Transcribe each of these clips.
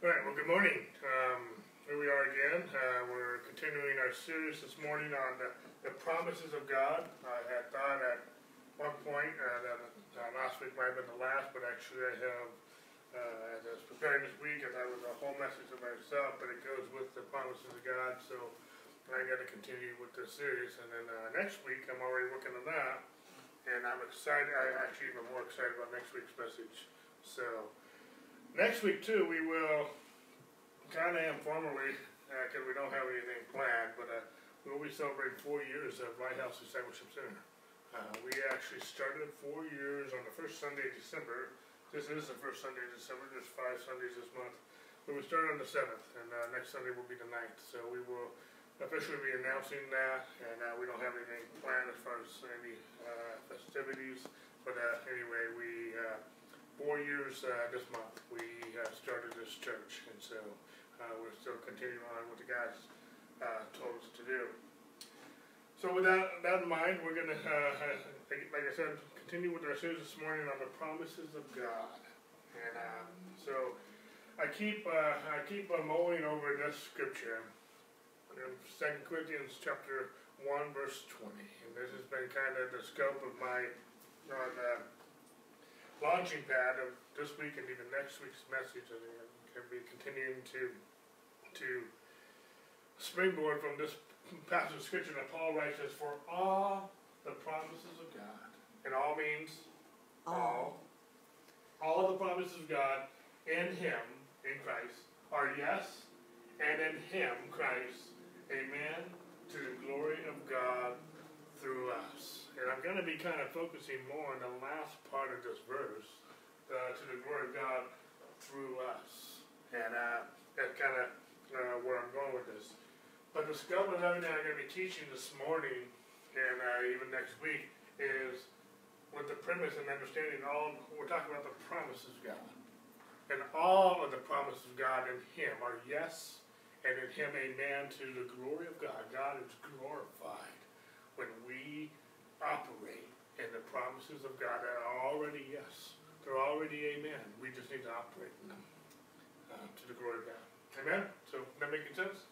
All right, well, good morning. Um, here we are again. Uh, we're continuing our series this morning on the, the promises of God. I had thought at one point uh, that uh, last week might have been the last, but actually I have, uh, as I was preparing this week, I thought it was a whole message of myself, but it goes with the promises of God, so I got to continue with this series. And then uh, next week, I'm already working on that, and I'm excited. I'm actually even more excited about next week's message. So next week too, we will kind of informally, because we don't have anything planned, but uh, we'll be celebrating four years of Lighthouse Discipleship Center. Uh, we actually started four years on the first Sunday of December. This is the first Sunday of December. There's five Sundays this month. But we started on the seventh, and uh, next Sunday will be the 9th. So we will officially be announcing that, and uh, we don't have anything planned as far as any uh, festivities. But uh, anyway, we uh, four years uh, this month we have started this church, and so uh, we're still continuing on what the guys uh, told us to do. So with that, that in mind, we're going to, uh, like, like I said, continue with our series this morning on the promises of God. And um, so I keep uh, I keep uh, mulling over this scripture Second Corinthians chapter one verse twenty, and this has been kind of the scope of my uh, launching pad of this week and even next week's message, and can be continuing to to springboard from this passage of scripture that Paul writes as for all the promises of God. And all means all. All the promises of God in Him, in Christ, are yes, and in Him, Christ, amen, to the glory of God through us. And I'm going to be kind of focusing more on the last part of this verse, uh, to the glory of God through us. And uh, that's kind of uh, where I'm going with this. But the scope of everything I'm going to be teaching this morning and uh, even next week is with the premise and understanding all we're talking about the promises of God. And all of the promises of God in Him are yes, and in Him amen to the glory of God. God is glorified when we operate in the promises of God that are already yes. They're already amen. We just need to operate in them uh, to the glory of God. Amen? So, that making sense?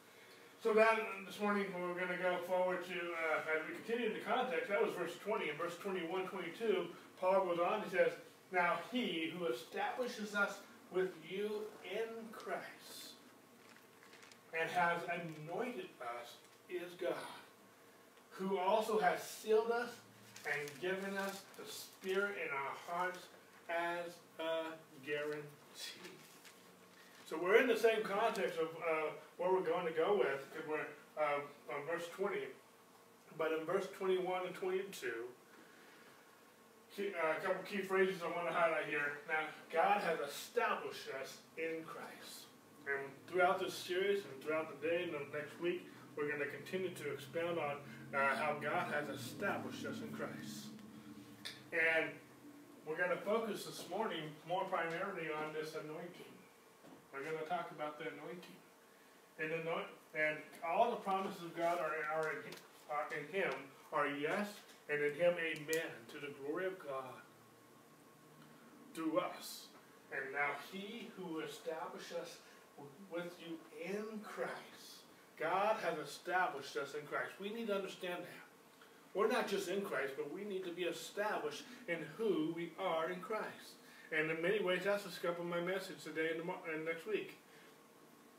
So that this morning we're going to go forward to, uh, as we continue in the context, that was verse 20. In verse 21, 22, Paul goes on, he says, Now he who establishes us with you in Christ and has anointed us is God, who also has sealed us and given us the Spirit in our hearts as a guarantee. So we're in the same context of uh, where we're going to go with, because we're uh, on verse 20. But in verse 21 and 22, uh, a couple key phrases I want to highlight here. Now, God has established us in Christ. And throughout this series and throughout the day and the next week, we're going to continue to expound on uh, how God has established us in Christ. And we're going to focus this morning more primarily on this anointing. We're going to talk about the anointing. And, anoint, and all the promises of God are, are, in, are in Him are yes, and in Him amen, to the glory of God through us. And now He who established us with you in Christ, God has established us in Christ. We need to understand that. We're not just in Christ, but we need to be established in who we are in Christ. And in many ways, that's the scope of my message today and, and next week.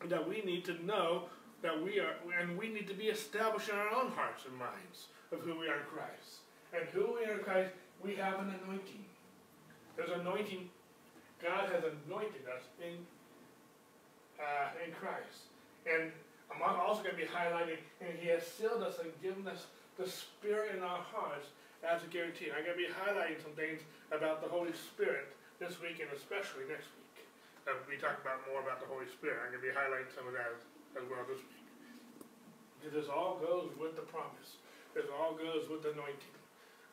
That we need to know that we are, and we need to be established in our own hearts and minds of who we are in Christ. And who we are in Christ, we have an anointing. There's anointing. God has anointed us in uh, in Christ. And I'm also going to be highlighting, and He has sealed us and given us the Spirit in our hearts as a guarantee. I'm going to be highlighting some things about the Holy Spirit this week and especially next week. Uh, we talk about more about the Holy Spirit. I'm going to be highlighting some of that as, as well this week. Because this all goes with the promise. This all goes with the anointing.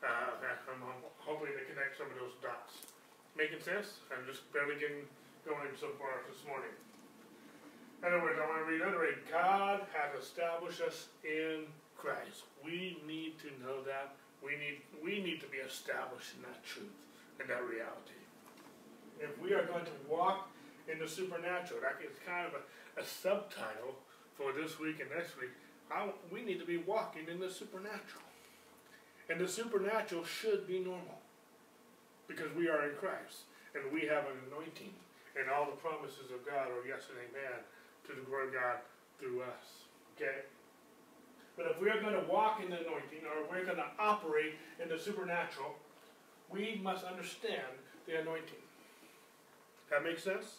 Uh, I'm hoping to connect some of those dots. Making sense? I'm just barely getting going so far this morning. In other words, I want to reiterate, God has established us in Christ. We need to know that. We need, we need to be established in that truth, in that reality if we are going to walk in the supernatural. That is kind of a, a subtitle for this week and next week. I, we need to be walking in the supernatural. And the supernatural should be normal because we are in Christ and we have an anointing and all the promises of God are yes and amen to the glory of God through us. Okay? But if we are going to walk in the anointing or we're going to operate in the supernatural, we must understand the anointing. That makes sense?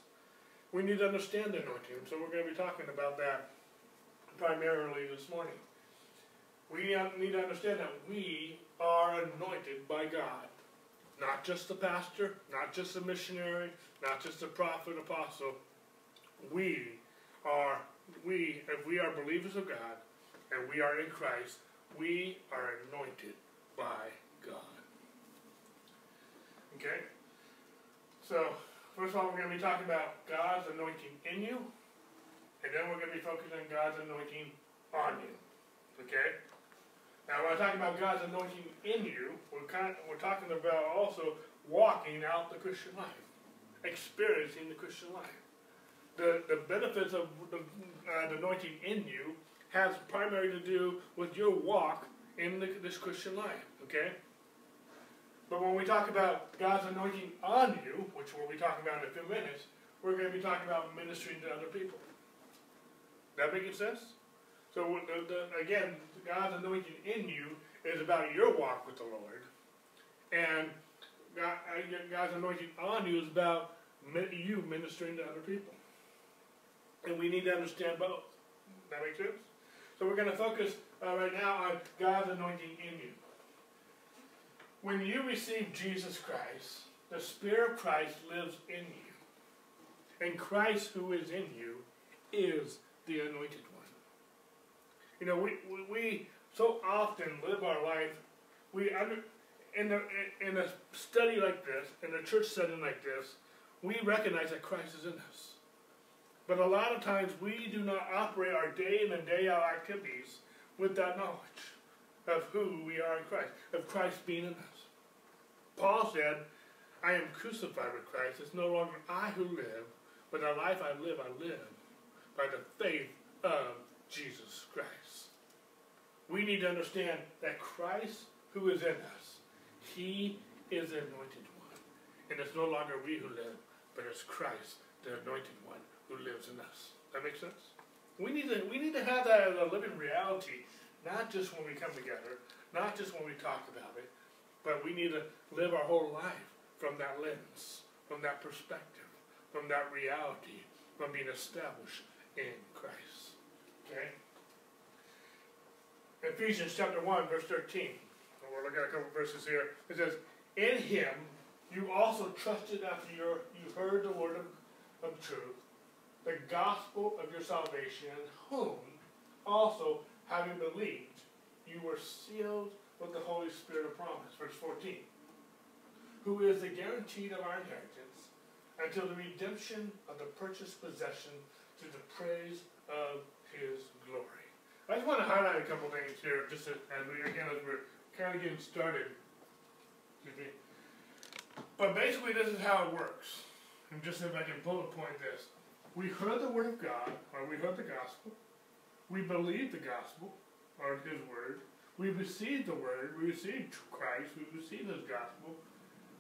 We need to understand the anointing. So we're going to be talking about that primarily this morning. We need to understand that we are anointed by God. Not just the pastor, not just the missionary, not just the prophet, apostle. We are, we, if we are believers of God and we are in Christ, we are anointed by God. Okay? So, first of all, we're going to be talking about God's anointing in you, and then we're going to be focusing on God's anointing on you. Okay? Now, when I talk about God's anointing in you, we're, kind of, we're talking about also walking out the Christian life, experiencing the Christian life. The, the benefits of the, uh, the anointing in you has primarily to do with your walk in the, this Christian life, okay? But when we talk about God's anointing on you, which we'll be talking about in a few minutes, we're going to be talking about ministering to other people. That making sense? So the, the, again, God's anointing in you is about your walk with the Lord, and God, uh, God's anointing on you is about you ministering to other people. And we need to understand both. That makes sense? So we're going to focus uh, right now on God's anointing in you. When you receive Jesus Christ, the Spirit of Christ lives in you. And Christ who is in you is the anointed one. You know, we, we, we so often live our life, we under, in, a, in a study like this, in a church setting like this, we recognize that Christ is in us. But a lot of times we do not operate our day in and day out activities with that knowledge of who we are in Christ, of Christ being in us. Paul said, I am crucified with Christ. It's no longer I who live, but the life I live, I live by the faith of Jesus Christ. We need to understand that Christ, who is in us, he is the anointed one. And it's no longer we who live, but it's Christ, the anointed one, who lives in us. That makes sense? We need to, we need to have that a living reality, not just when we come together, not just when we talk about it, but we need to live our whole life from that lens, from that perspective, from that reality, from being established in Christ. Okay? Ephesians chapter 1, verse 13. We're looking at a couple verses here. It says, In him you also trusted after your, you heard the word of, of truth, the gospel of your salvation, whom also, having believed, you were sealed with the Holy Spirit of promise. Verse 14. Who is the guarantee of our inheritance until the redemption of the purchased possession to the praise of his glory. I just want to highlight a couple things here, just as, as we again as we're kind of getting started. But basically, this is how it works. And just if I can bullet point this, we heard the word of God, or we heard the gospel. We believed the gospel, or His word. We received the word. We received Christ. We received His gospel.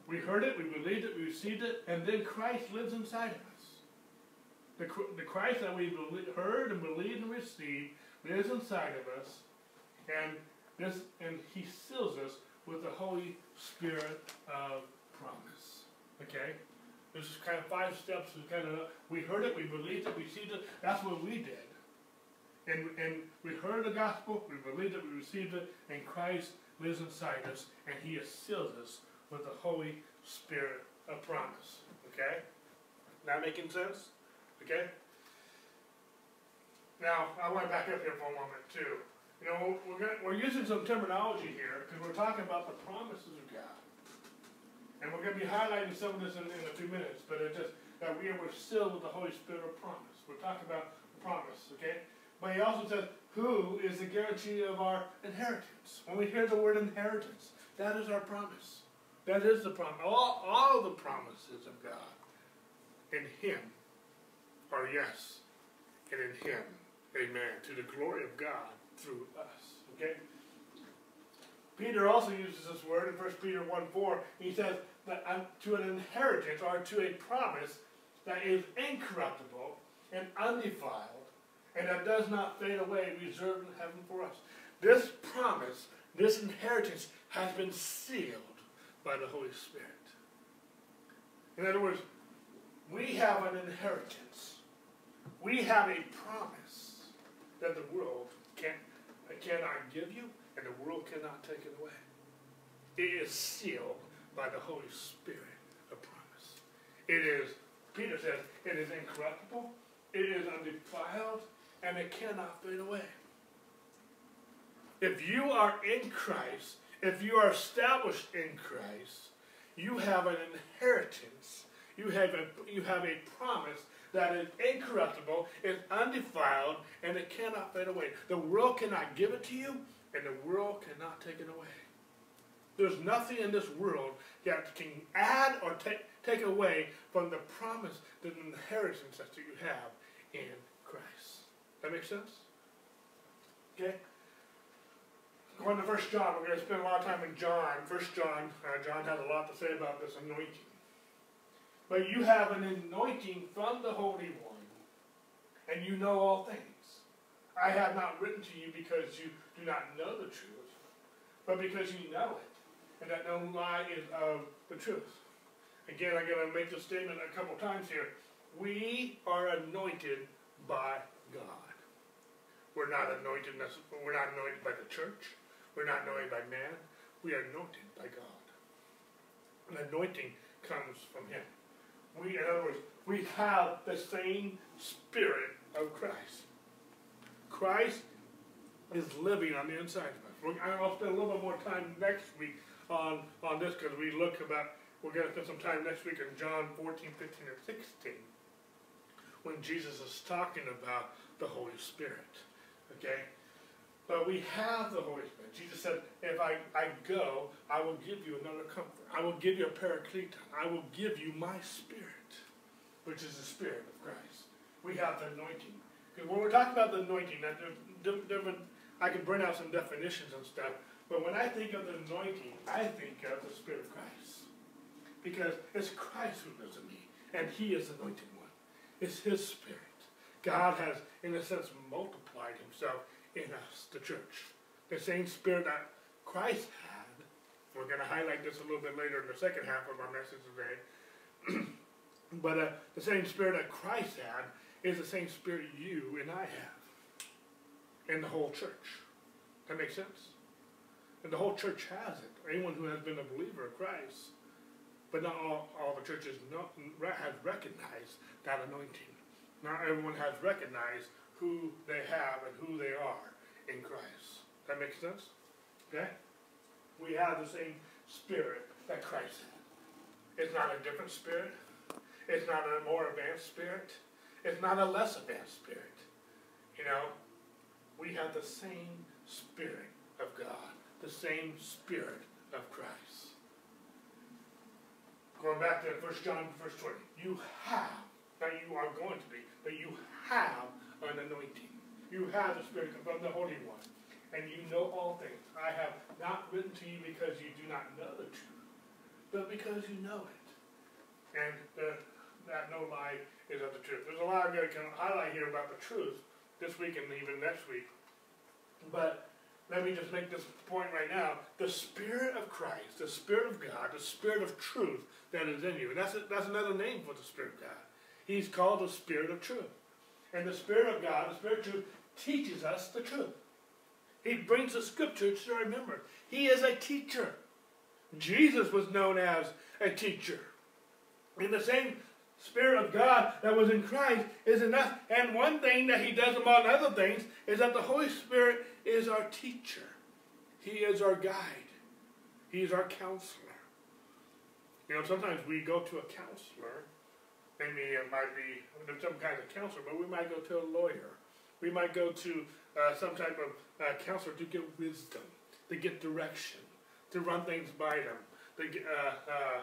We heard it. We believed it. We received it, and then Christ lives inside of us. The, the Christ that we heard and believed and received lives inside of us, and this and He seals us with the Holy Spirit of promise. Okay, this is kind of five steps. We kind of we heard it, we believed it, we received it. That's what we did. And, and we heard the gospel, we believed it, we received it, and Christ lives inside us, and He has sealed us with the Holy Spirit of promise. Okay? That making sense? Okay? Now, I want to back up here for a moment, too. You know, we're, gonna, we're using some terminology here because we're talking about the promises of God. And we're going to be highlighting some of this in, in a few minutes, but it's just that we are sealed with the Holy Spirit of promise. We're talking about promise, okay? But he also says, who is the guarantee of our inheritance? When we hear the word inheritance, that is our promise. That is the promise. All, all the promises of God in Him are yes, and in Him. Amen. To the glory of God through us. Okay? Peter also uses this word in 1 Peter 1 4. He says that to an inheritance or to a promise that is incorruptible and undefiled and that does not fade away, reserved in heaven for us. This promise, this inheritance has been sealed by the Holy Spirit. In other words, we have an inheritance. We have a promise that the world can, cannot give you and the world cannot take it away. It is sealed by the Holy Spirit, a promise. It is, Peter says, it is incorruptible, it is undefiled, and it cannot fade away. If you are in Christ, if you are established in Christ, you have an inheritance. You have a, you have a promise that is incorruptible, is undefiled, and it cannot fade away. The world cannot give it to you, and the world cannot take it away. There's nothing in this world that can add or take, take away from the promise, the inheritance that you have in Christ. That makes sense? Okay? Going to First John, we're going to spend a lot of time in John. First John, uh, John has a lot to say about this anointing. But you have an anointing from the Holy One, and you know all things. I have not written to you because you do not know the truth, but because you know it, and that no lie is of the truth. Again, I'm going to make this statement a couple times here. We are anointed by God. We're not anointed. We're not anointed by the church. We're not anointed by man. We are anointed by God. An anointing comes from Him. We, in other words, we have the same Spirit of Christ. Christ is living on the inside of us. I'll spend a little bit more time next week on, on this because we look about, we're going to spend some time next week in John 14, 15, and 16 when Jesus is talking about the Holy Spirit. Okay? But we have the Holy Spirit. Jesus said, if I, I go, I will give you another comfort. I will give you a paracleton. I will give you my spirit, which is the spirit of Christ. We have the anointing. When we're talking about the anointing, that different, I can bring out some definitions and stuff, but when I think of the anointing, I think of the Spirit of Christ. Because it's Christ who lives in me, and He is the anointed one. It's His Spirit. God has, in a sense, multiplied Himself in us, the church. The same Spirit that Christ had, we're going to highlight this a little bit later in the second half of our message today. but uh, the same Spirit that Christ had is the same Spirit you and I have in the whole church. That makes sense? And the whole church has it. Anyone who has been a believer of Christ. But not all, all the churches have recognized that anointing. Not everyone has recognized who they have and who they are in Christ. That makes sense? Okay? We have the same spirit that Christ had. It's not a different spirit. It's not a more advanced spirit. It's not a less advanced spirit. You know, we have the same spirit of God the same Spirit of Christ. Going back to 1 John verse 20. You have, that you are going to be, but you have an anointing. You have the Spirit from the Holy One. And you know all things. I have not written to you because you do not know the truth, but because you know it. And the, that no lie is of the truth. There's a lot I'm highlight here about the truth this week and even next week. But let me just make this point right now. The Spirit of Christ, the Spirit of God, the Spirit of truth that is in you. And that's, a, that's another name for the Spirit of God. He's called the Spirit of truth. And the Spirit of God, the Spirit of truth, teaches us the truth. He brings the scriptures to our remember. He is a teacher. Jesus was known as a teacher. In the same Spirit of God that was in Christ is enough. And one thing that he does among other things is that the Holy Spirit is our teacher. He is our guide. He is our counselor. You know, sometimes we go to a counselor. Maybe it might be some kind of counselor, but we might go to a lawyer. We might go to uh, some type of uh, counselor to get wisdom, to get direction, to run things by them, to get, uh, uh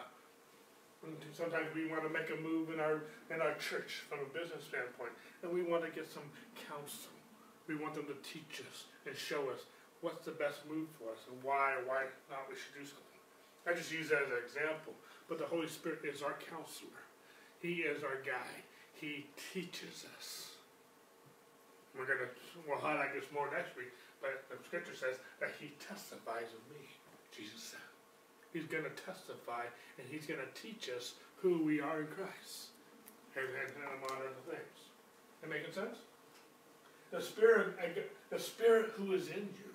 Sometimes we want to make a move in our in our church from a business standpoint, and we want to get some counsel. We want them to teach us and show us what's the best move for us and why why not we should do something. I just use that as an example. But the Holy Spirit is our counselor. He is our guide. He teaches us. We're gonna we'll highlight this more next week, but the scripture says that he testifies of me. Jesus said. He's going to testify and he's going to teach us who we are in Christ and, and, and among other things. That making sense? The Spirit, the Spirit who is in you.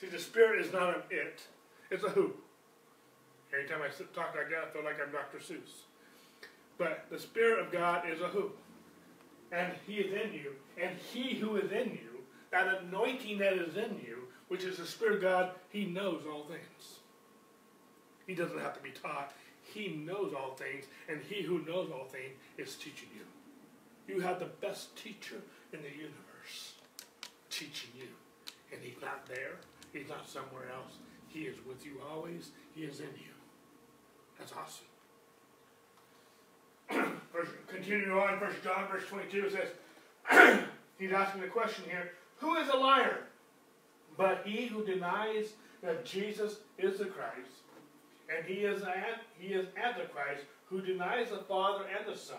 See, the Spirit is not an it, it's a who. Anytime I talk like that, I feel like I'm Dr. Seuss. But the Spirit of God is a who. And He is in you. And He who is in you, that anointing that is in you, which is the Spirit of God, He knows all things. He doesn't have to be taught. He knows all things, and he who knows all things is teaching you. You have the best teacher in the universe teaching you. And he's not there. He's not somewhere else. He is with you always. He is in you. That's awesome. Continue on, First John, verse 22 says, he's asking the question here, who is a liar? But he who denies that Jesus is the Christ, and he is, he is Antichrist, who denies the Father and the Son.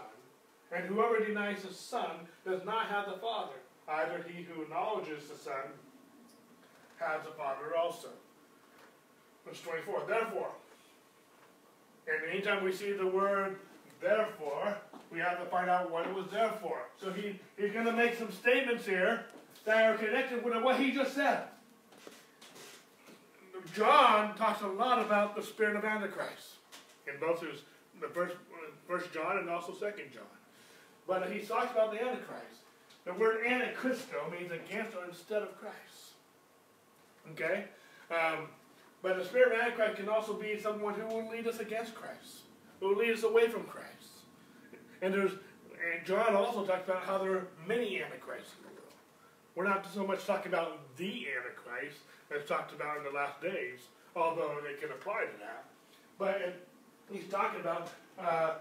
And whoever denies the Son does not have the Father. Either he who acknowledges the Son has the Father also. Verse 24. Therefore, and anytime we see the word therefore, we have to find out what it was there for. So he, he's going to make some statements here that are connected with what he just said. John talks a lot about the spirit of Antichrist in both his the first first John and also second John. But he talks about the Antichrist. The word Antichristo means against or instead of Christ. Okay? Um, but the spirit of Antichrist can also be someone who will lead us against Christ, who will lead us away from Christ. And there's and John also talks about how there are many Antichrists in the world. We're not so much talking about the Antichrist, as talked about in the last days, although they can apply to that. But he's talking about uh,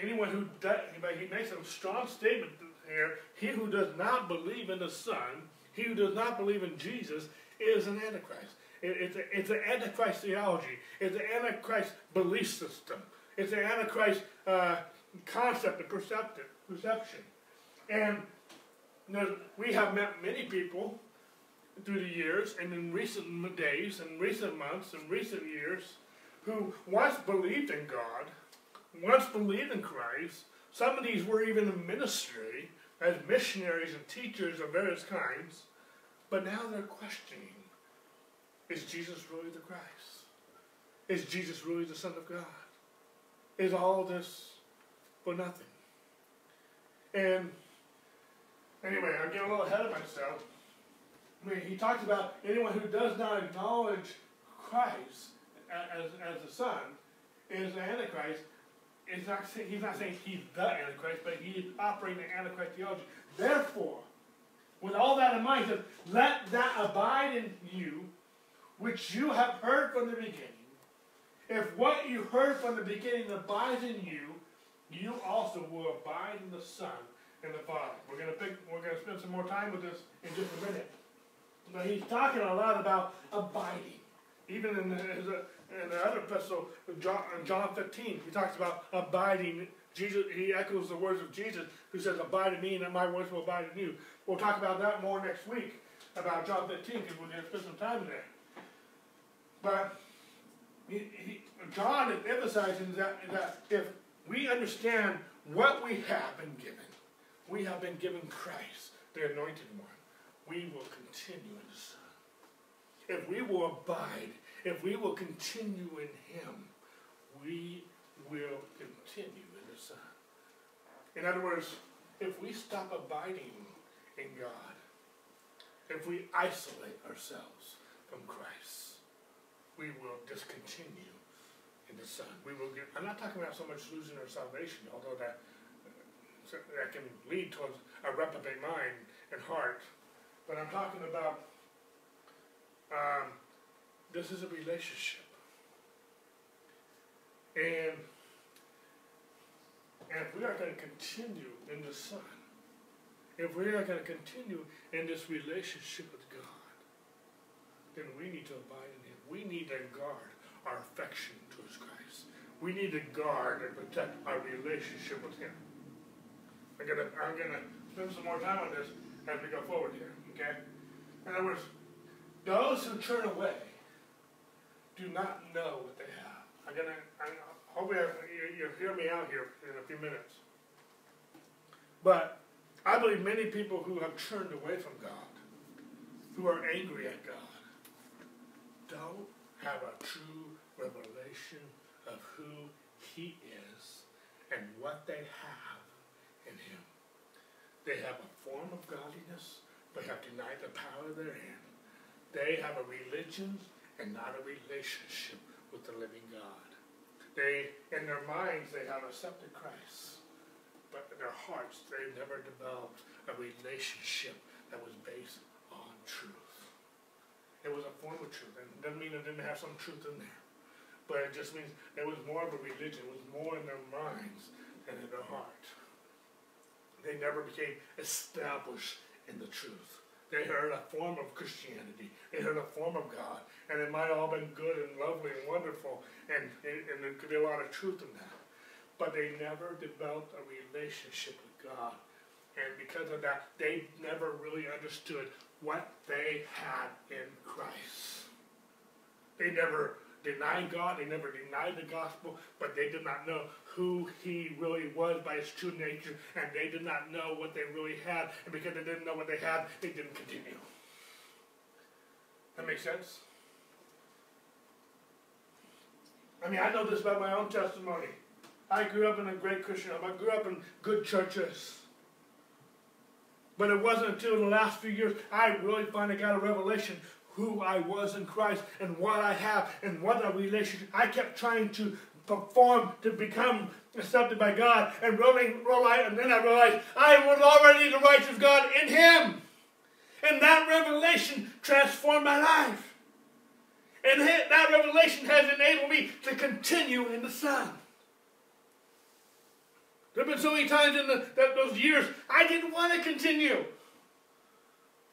anyone who does, but he makes a strong statement here. He who does not believe in the Son, he who does not believe in Jesus, is an Antichrist. It, it's, a, it's an Antichrist theology. It's an Antichrist belief system. It's an Antichrist uh, concept of perception. And we have met many people through the years and in recent days and recent months and recent years who once believed in God, once believed in Christ. Some of these were even in ministry as missionaries and teachers of various kinds. But now they're questioning is Jesus really the Christ? Is Jesus really the Son of God? Is all this for nothing? And anyway, I'm getting a little ahead of myself. I mean, he talks about anyone who does not acknowledge Christ as, as the Son is the Antichrist. It's not, he's not saying he's the Antichrist, but he's operating the Antichrist theology. Therefore, with all that in mind, he says, let that abide in you, which you have heard from the beginning. If what you heard from the beginning abides in you, you also will abide in the Son and the Father. We're going to pick, we're going to spend some more time with this in just a minute. But he's talking a lot about abiding. Even in the, in the other epistle, John, John 15, he talks about abiding. Jesus, he echoes the words of Jesus, who says, "Abide in me, and my words will abide in you." We'll talk about that more next week about John 15, because we're going to spend some time there. But he, he, John is emphasizing that, that if we understand what we have been given, we have been given Christ, the Anointed One we will continue in the Son. If we will abide, if we will continue in Him, we will continue in the Son. In other words, if we stop abiding in God, if we isolate ourselves from Christ, we will discontinue in the Son. We will get, I'm not talking about so much losing our salvation, although that, uh, that can lead towards a reprobate mind and heart but I'm talking about um, this is a relationship. And And if we are going to continue in the Son, if we are going to continue in this relationship with God, then we need to abide in Him. We need to guard our affection towards Christ. We need to guard and protect our relationship with Him. I'm gonna, I'm gonna spend some more time on this as we go forward here. Okay. In other words, those who turn away do not know what they have. I'm gonna, I hope you, you hear me out here in a few minutes. But I believe many people who have turned away from God, who are angry at God, don't have a true revelation of who He is and what they have in Him. They have a form of godliness, but have denied the power therein. They have a religion and not a relationship with the living God. They, in their minds, they have accepted Christ, but in their hearts, they never developed a relationship that was based on truth. It was a form of truth, and it doesn't mean it didn't have some truth in there, but it just means it was more of a religion. It was more in their minds than in their heart. They never became established in the truth. They heard a form of Christianity. They heard a form of God. And it might have all been good and lovely and wonderful. And, and there could be a lot of truth in that. But they never developed a relationship with God. And because of that, they never really understood what they had in Christ. They never denied God, they never denied the gospel, but they did not know who he really was by his true nature, and they did not know what they really had, and because they didn't know what they had, they didn't continue. That makes sense? I mean, I know this by my own testimony. I grew up in a great Christian home. I grew up in good churches. But it wasn't until the last few years I really finally got a revelation who I was in Christ and what I have and what a relationship. I kept trying to perform to become accepted by God and rolling, realize, and then I realized I was already the righteous God in Him. And that revelation transformed my life. And that revelation has enabled me to continue in the Son. There have been so many times in the, that, those years I didn't want to continue.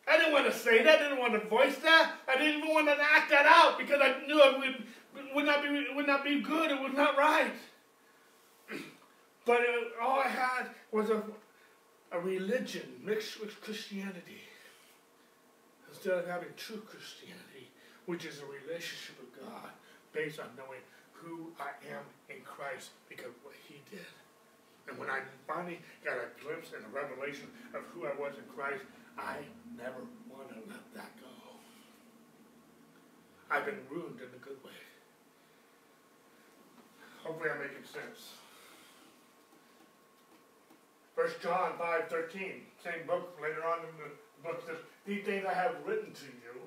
I didn't want to say that. I didn't want to voice that. I didn't even want to act that out because I knew it would, would, not, be, would not be good. It was not right. But it, all I had was a, a religion mixed with Christianity. Instead of having true Christianity, which is a relationship with God based on knowing who I am in Christ because what He did. And when I finally got a glimpse and a revelation of who I was in Christ, I never want to let that go. I've been ruined in a good way. Hopefully I'm making sense. First John 5, 13, same book, later on in the book says, These things I have written to you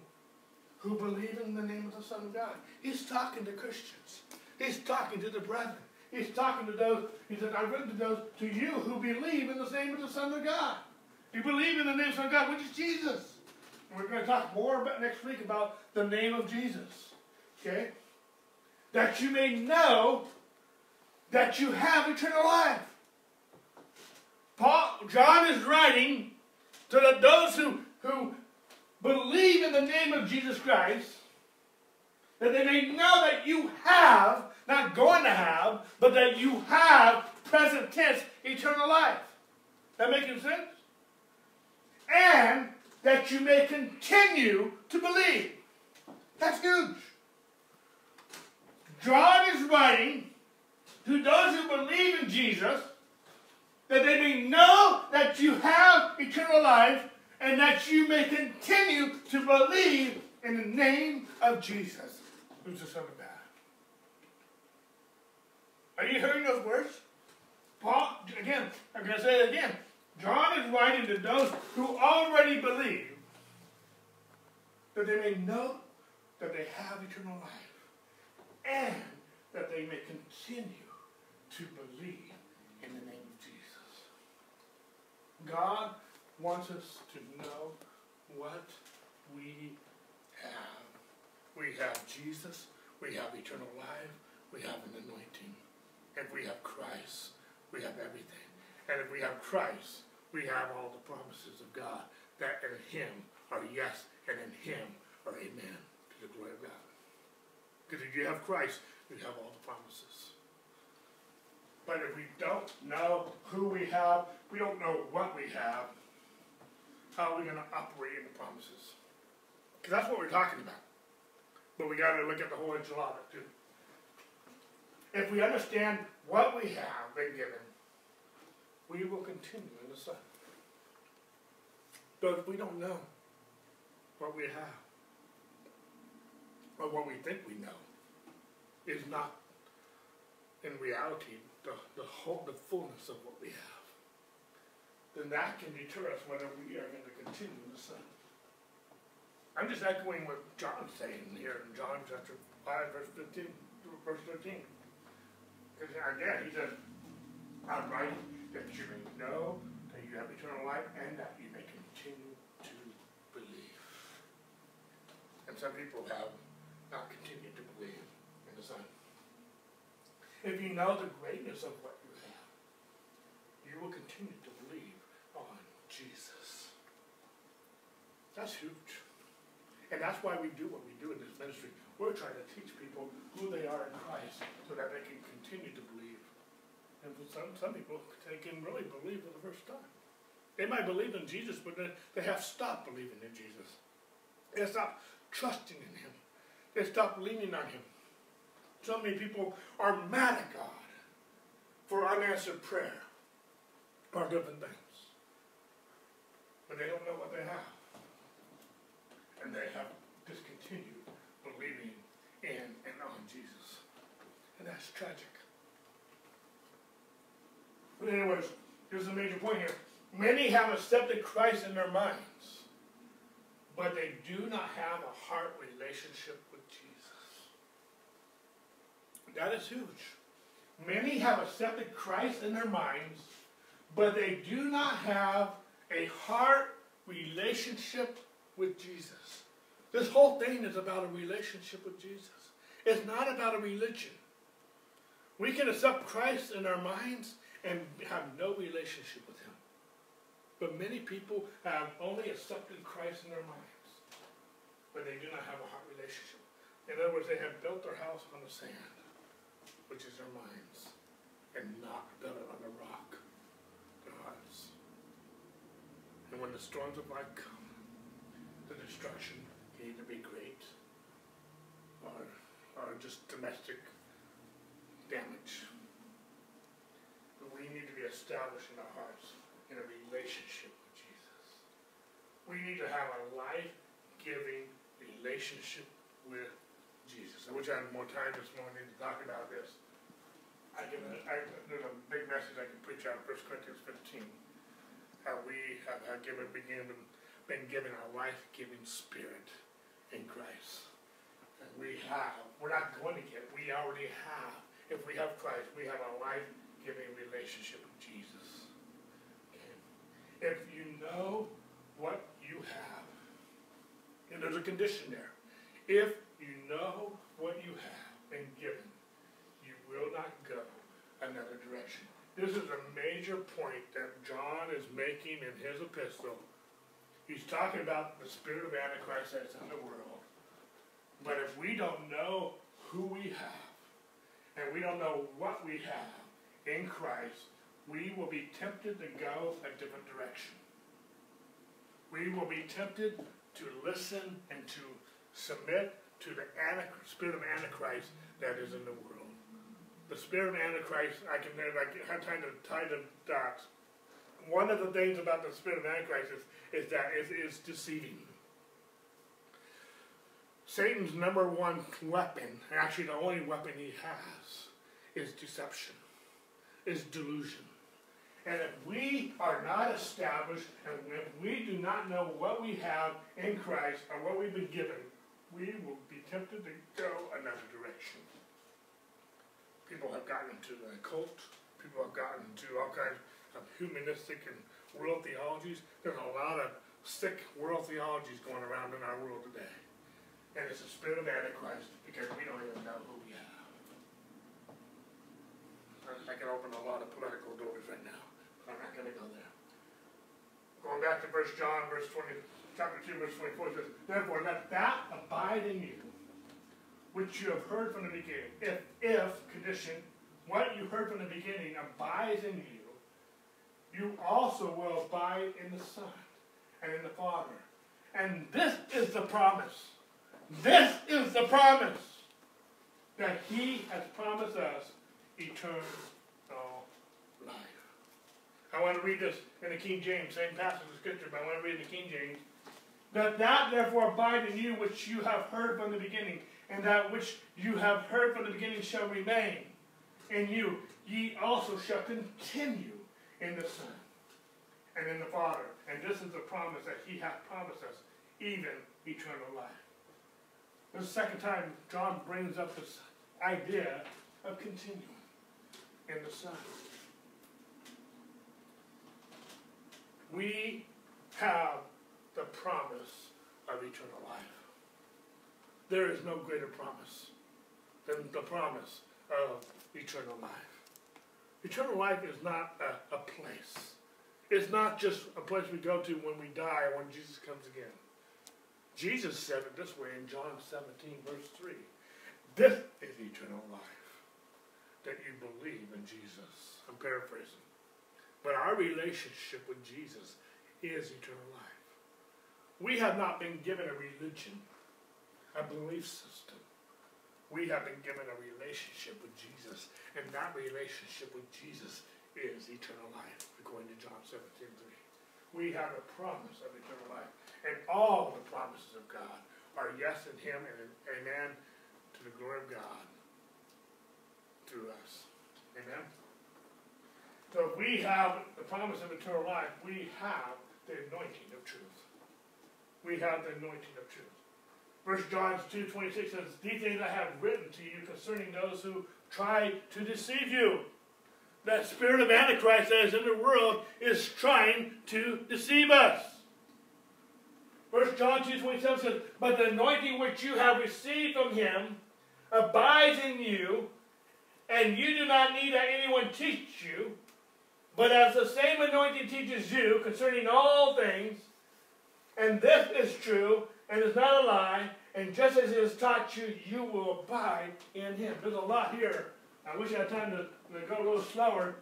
who believe in the name of the Son of God. He's talking to Christians. He's talking to the brethren. He's talking to those, he said, I've written to those, to you who believe in the name of the Son of God. You believe in the name of the Son of God, which is Jesus. And we're going to talk more about next week about the name of Jesus. Okay? That you may know that you have eternal life. Paul, John is writing to the, those who, who believe in the name of Jesus Christ, that they may know that you have not going to have, but that you have, present tense, eternal life. That making sense? And that you may continue to believe. That's huge. John is writing to those who believe in Jesus that they may know that you have eternal life and that you may continue to believe in the name of Jesus, who's the Son of God. Are you hearing those words? Paul, again, I'm going to say it again. John is writing to those who already believe that they may know that they have eternal life and that they may continue to believe in the name of Jesus. God wants us to know what we have. We have Jesus, we have eternal life, we have an anointing and we have Christ, we have everything. And if we have Christ, we have all the promises of God, that in him are yes, and in him are amen, to the glory of God. Because if you have Christ, you have all the promises. But if we don't know who we have, we don't know what we have, how are we going to operate in the promises? Because that's what we're talking about. But we got to look at the whole enchilada too. If we understand what we have been given, we will continue in the Son. But if we don't know what we have, or what we think we know, is not in reality the, the whole the fullness of what we have, then that can deter us whether we are going to continue in the Son. I'm just echoing what John's saying here in John chapter 5, verse 15, verse 13. Because again, he says, I'm writing that you may know that you have eternal life and that you may continue to believe. And some people have not continued to believe in the Son. If you know the greatness of what you have, you will continue to believe on Jesus. That's huge. And that's why we do what we do in this ministry. We're trying to teach people who they are in Christ so that they can continue to believe. And for some, some people, they can really believe for the first time. They might believe in Jesus, but they, they have stopped believing in Jesus. They stopped trusting in Him. They stopped leaning on Him. So many people are mad at God for unanswered prayer or different things. But they don't know what they have and they have discontinued believing in and on Jesus. And that's tragic. But anyways, here's a major point here. Many have accepted Christ in their minds, but they do not have a heart relationship with Jesus. That is huge. Many have accepted Christ in their minds, but they do not have a heart relationship with Jesus. This whole thing is about a relationship with Jesus. It's not about a religion. We can accept Christ in our minds and have no relationship with Him. But many people have only accepted Christ in their minds, but they do not have a heart relationship. In other words, they have built their house on the sand, which is their minds, and not built it on the rock, their hearts. And when the storms of life come, the destruction can either be great or, or just domestic damage. But we need to be established in our hearts in a relationship with Jesus. We need to have a life-giving relationship with Jesus. I wish I had more time this morning to talk about this. I can, I, there's a big message I can preach out of 1 Corinthians 15. How we have, given, been given, been given a life-giving spirit in Christ. And we have, we're not going to get, we already have. If we have Christ, we have a life-giving relationship with Jesus. If you know what you have, and there's a condition there. If you know what you have been given, you will not go another direction. This is a major point that John is making in his epistle. He's talking about the spirit of Antichrist that's in the world. But if we don't know who we have, and we don't know what we have in Christ, we will be tempted to go a different direction. We will be tempted to listen and to submit to the spirit of Antichrist that is in the world. The spirit of Antichrist, I can I have time to tie the dots. One of the things about the spirit of Antichrist is, is that it is deceiving. Satan's number one weapon, actually the only weapon he has, is deception, is delusion. And if we are not established, and if we do not know what we have in Christ or what we've been given, we will be tempted to go another direction. People have gotten into the cult. People have gotten into all kinds of humanistic and world theologies. There's a lot of sick world theologies going around in our world today. And it's the spirit of Antichrist because we don't even know who we have. I I can open a lot of political doors right now. I'm not going to go there. Going back to verse John, verse 20, chapter 2, verse 24, it says, Therefore, let that abide in you, which you have heard from the beginning. If, if, condition, what you heard from the beginning abides in you, you also will abide in the Son and in the Father. And this is the promise. This is the promise that He has promised us eternal life. I want to read this in the King James, same passage of Scripture, but I want to read in the King James. That that therefore abide in you which you have heard from the beginning, and that which you have heard from the beginning shall remain in you. Ye also shall continue in the Son and in the Father. And this is the promise that He hath promised us, even eternal life. The second time John brings up this idea of continuing in the Son. We have the promise of eternal life. There is no greater promise than the promise of eternal life. Eternal life is not a, a place. It's not just a place we go to when we die when Jesus comes again. Jesus said it this way in John 17, verse 3. This is eternal life, that you believe in Jesus. I'm paraphrasing. But our relationship with Jesus is eternal life. We have not been given a religion, a belief system. We have been given a relationship with Jesus, and that relationship with Jesus is eternal life, according to John 17, 3. We have a promise of eternal life. And all the promises of God are yes in him and amen to the glory of God through us. Amen? So we have the promise of eternal life, we have the anointing of truth. We have the anointing of truth. First John 2 26 says, These things I have written to you concerning those who try to deceive you. That spirit of Antichrist that is in the world is trying to deceive us. First John 2 27 says, But the anointing which you have received from him abides in you, and you do not need that anyone teach you, but as the same anointing teaches you concerning all things, and this is true, and is not a lie, and just as it has taught you, you will abide in him. There's a lot here. I wish I had time to, to go a little slower.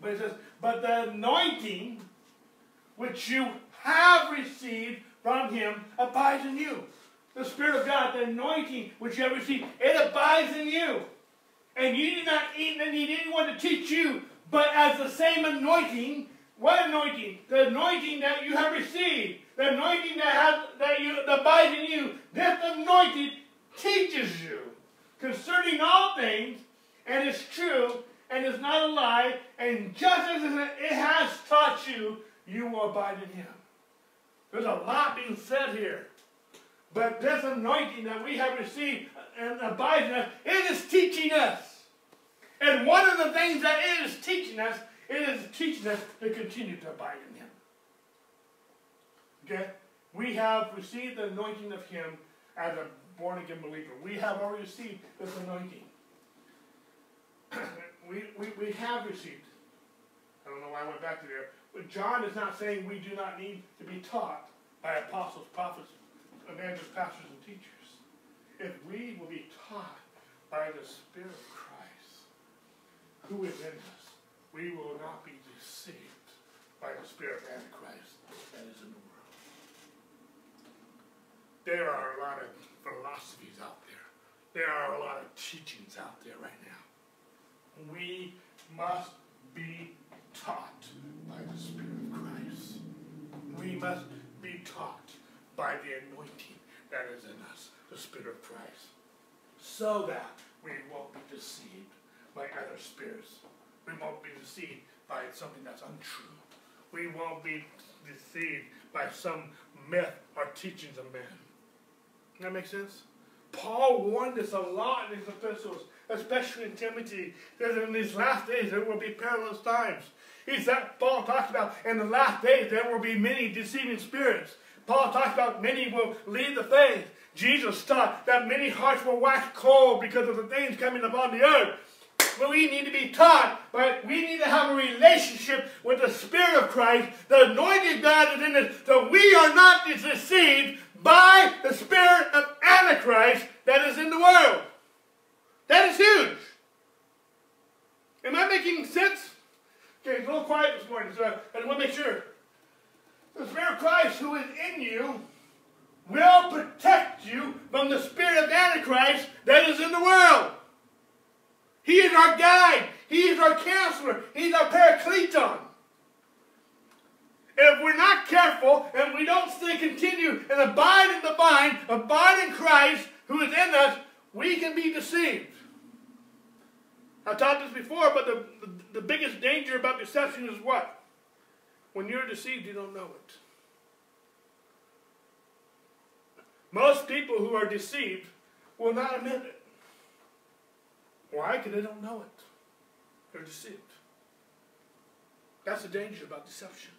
But it says, But the anointing which you have received from him abides in you. The Spirit of God, the anointing which you have received, it abides in you. And you do not eat and need anyone to teach you, but as the same anointing, what anointing? The anointing that you have received, the anointing that has that you that abides in you, this anointing teaches you concerning all things, and is true, and is not a lie, and just as it has taught you, you will abide in him. There's a lot being said here. But this anointing that we have received and abides in us, it is teaching us. And one of the things that it is teaching us, it is teaching us to continue to abide in Him. Okay? We have received the anointing of Him as a born again believer. We have already received this anointing. we, we, we have received. I don't know why I went back to there. But John is not saying we do not need to be taught by apostles, prophets, evangelists, pastors, and teachers. If we will be taught by the Spirit of Christ, who is in us, we will not be deceived by the spirit of Antichrist that is in the world. There are a lot of philosophies out there. There are a lot of teachings out there right now. We must be taught by the Spirit of Christ. We must be taught by the anointing that is in us, the Spirit of Christ, so that we won't be deceived by other spirits. We won't be deceived by something that's untrue. We won't be deceived by some myth or teachings of men. Does that makes sense? Paul warned us a lot in his epistles, especially in Timothy, that in these last days there will be perilous times. He said, Paul talks about in the last days there will be many deceiving spirits. Paul talks about many will leave the faith. Jesus taught that many hearts will wax cold because of the things coming upon the earth. but we need to be taught. But we need to have a relationship with the Spirit of Christ. The anointing God is in us, so we are not deceived by the spirit of Antichrist that is in the world. That is huge. Am I making sense? Okay, it's a little quiet this morning, so I want to make sure. The Spirit of Christ who is in you will protect you from the spirit of Antichrist that is in the world. He is our guide. He is our counselor. He's our parakleton. And if we're not careful and we don't stay continue and abide in the vine, abide in Christ who is in us, we can be deceived. I've taught this before, but the, the, the biggest danger about deception is what? When you're deceived, you don't know it. Most people who are deceived will not admit it. Why? Because they don't know it. They're deceived. That's the danger about deception.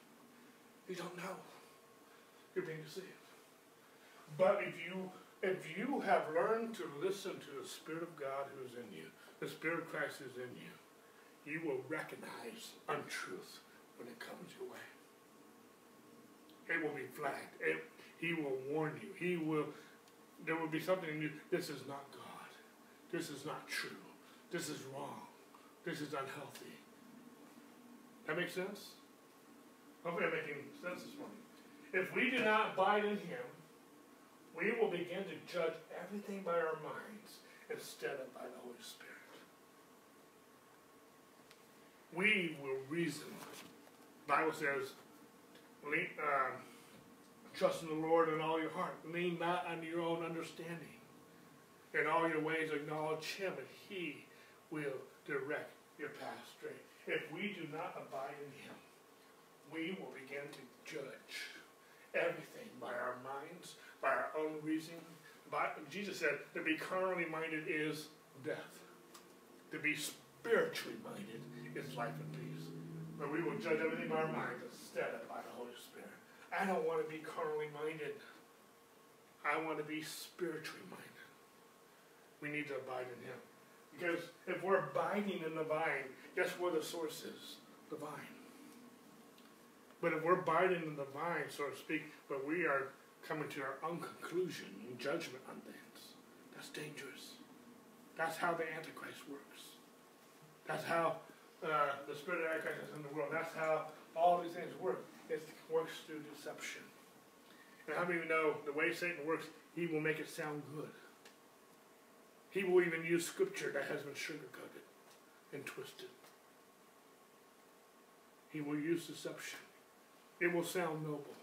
You don't know. You're being deceived. But if you if you have learned to listen to the Spirit of God who is in you, the Spirit of Christ is in you, you will recognize untruth when it comes your way. It will be flagged. It, he will warn you. He will. There will be something in you. This is not God. This is not true. This is wrong. This is unhealthy. That makes sense? Hopefully I'm making sense this morning. If we do not abide in him, we will begin to judge everything by our minds instead of by the Holy Spirit. We will reason. The Bible says, uh, trust in the Lord in all your heart. Lean not on your own understanding. In all your ways acknowledge him, and he will direct your path straight. If we do not abide in him, we will begin to judge everything by our minds, by our own reasoning. By, Jesus said, to be carnally minded is death. To be minded is life and peace. But we will judge everything by our minds instead of by the Holy Spirit. I don't want to be carnally minded. I want to be spiritually minded. We need to abide in Him. Because if we're abiding in the vine, guess where the source is? The vine. But if we're abiding in the vine, so to speak, but we are coming to our own conclusion and judgment on things, that's dangerous. That's how the Antichrist works. That's how uh, the spirit of Antichrist is in the world. That's how all these things work. It works through deception. And how many of you know the way Satan works, he will make it sound good. He will even use scripture that has been sugar-coated and twisted. He will use deception. It will sound noble.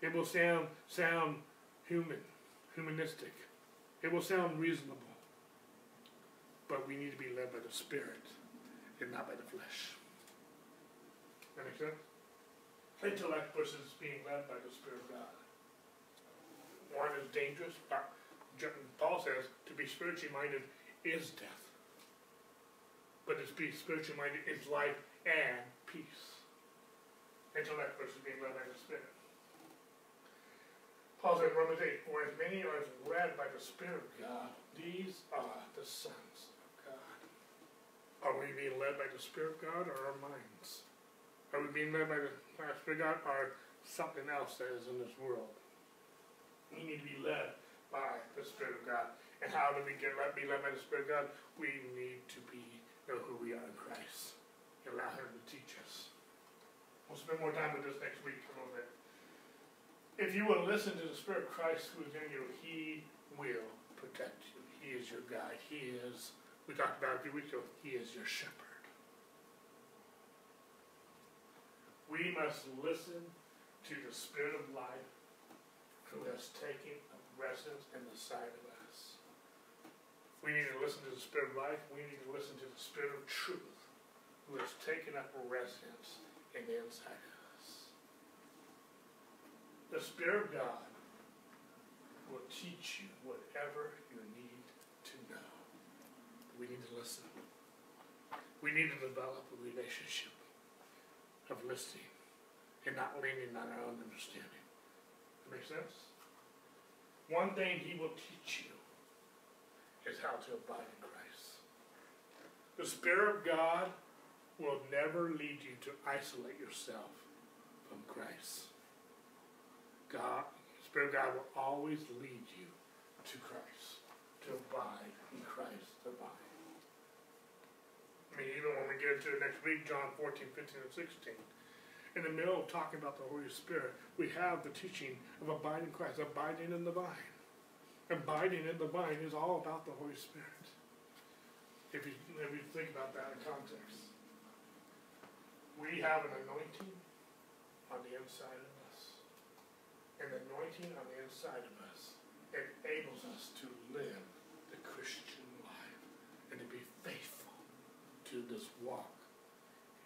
It will sound sound human, humanistic. It will sound reasonable. But we need to be led by the Spirit and not by the flesh. That makes sense? Intellect versus being led by the Spirit of God. One is dangerous. But Paul says to be spiritually minded is death. But to be spiritually minded is life and peace intellect versus being led by the Spirit. Paul said in Romans 8, For as many are led by the Spirit of God, these are the sons. Are we being led by the Spirit of God or our minds? Are we being led by the Spirit of God or something else that is in this world? We need to be led by the Spirit of God. And how do we get led, be led by the Spirit of God? We need to be know who we are in Christ. Allow Him to teach us. We'll spend more time with this next week a little bit. If you will listen to the Spirit of Christ who is in you, He will protect you. He is your guide. He is, we talked about a few weeks ago, He is your shepherd. We must listen to the Spirit of life who has taken up residence in the side of us. We need to listen to the Spirit of life. We need to listen to the Spirit of truth who has taken up residence in the inside of us. The Spirit of God will teach you whatever you need. We need to listen. We need to develop a relationship of listening and not leaning on our own understanding. That makes sense? One thing he will teach you is how to abide in Christ. The Spirit of God will never lead you to isolate yourself from Christ. God, Spirit of God will always lead you to Christ, to abide in Christ, to abide. I mean, even when we get into it next week, John 14, 15, and 16, in the middle of talking about the Holy Spirit, we have the teaching of abiding Christ, abiding in the vine. Abiding in the vine is all about the Holy Spirit. If you, if you think about that in context, we have an anointing on the inside of us. The anointing on the inside of us enables us to live the Christian life and to be faithful walk.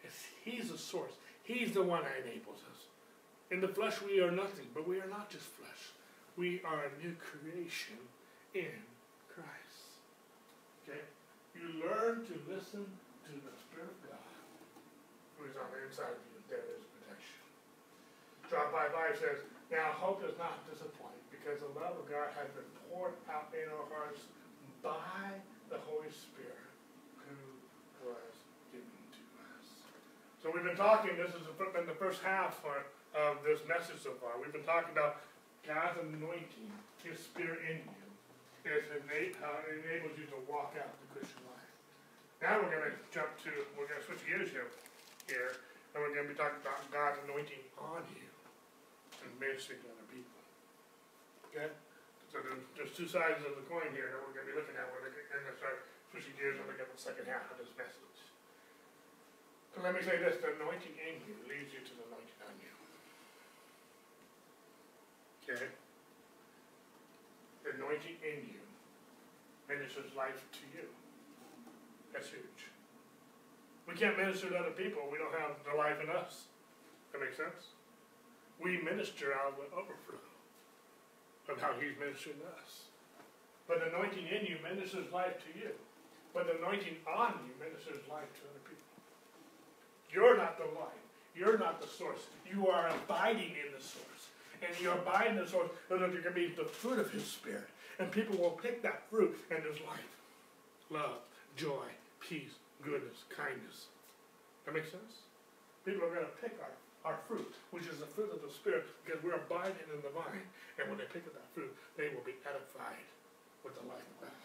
It's, he's the source. He's the one that enables us. In the flesh, we are nothing, but we are not just flesh. We are a new creation in Christ. Okay? You learn to listen to the Spirit of God who is on the inside of you. There is protection. John 5 5 says, Now hope does not disappoint because the love of God has been poured out in our hearts by the Holy Spirit who was given to us. So we've been talking, this has been the first half of this message so far. We've been talking about God's anointing, His Spirit in you, is how it enables you to walk out the Christian life. Now we're going to jump to, we're going to switch gears here, here, and we're going to be talking about God's anointing on you and ministering to other people. Okay? So there's, two sides of the coin here that we're going to be looking at. We're going to start switching gears and look at the second half of this message. So let me say this, the anointing in you leads you to the anointing on you. Okay? The anointing in you ministers life to you. That's huge. We can't minister to other people. We don't have the life in us. That makes sense? We minister out of the overflow of how he's ministering to us. But the anointing in you ministers life to you. But the anointing on you ministers life to. You're not the light. You're not the source. You are abiding in the source. And you abide in the source so that there can be the fruit of his spirit. And people will pick that fruit and there's life. Love, joy, peace, goodness, kindness. That makes sense? People are going to pick our, our fruit, which is the fruit of the Spirit, because we're abiding in the vine. And when they pick up that fruit, they will be edified with the life of God.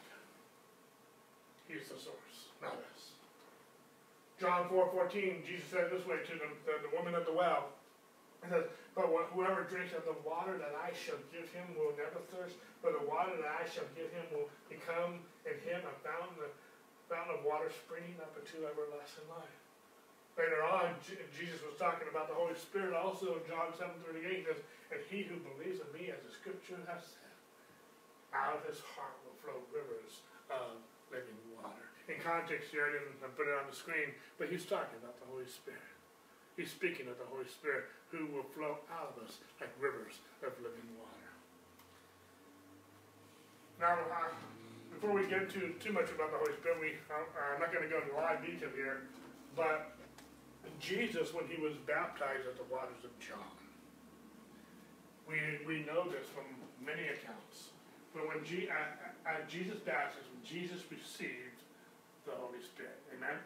He's the source, not us. John 4 14, Jesus said this way to the, the, the woman at the well. He says, But whoever drinks of the water that I shall give him will never thirst, but the water that I shall give him will become in him a fountain, a fountain of water springing up into everlasting life. Later on, Jesus was talking about the Holy Spirit also in John 7 38 says, And he who believes in me, as the scripture has said, out of his heart will flow rivers of living in context here, I didn't put it on the screen, but he's talking about the Holy Spirit. He's speaking of the Holy Spirit who will flow out of us like rivers of living water. Now, uh, before we get into too much about the Holy Spirit, we, uh, I'm not going to go into a lot of detail here, but Jesus, when he was baptized at the waters of John, we, we know this from many accounts. But when G, Jesus' baptism, Jesus received the Holy Spirit. Amen?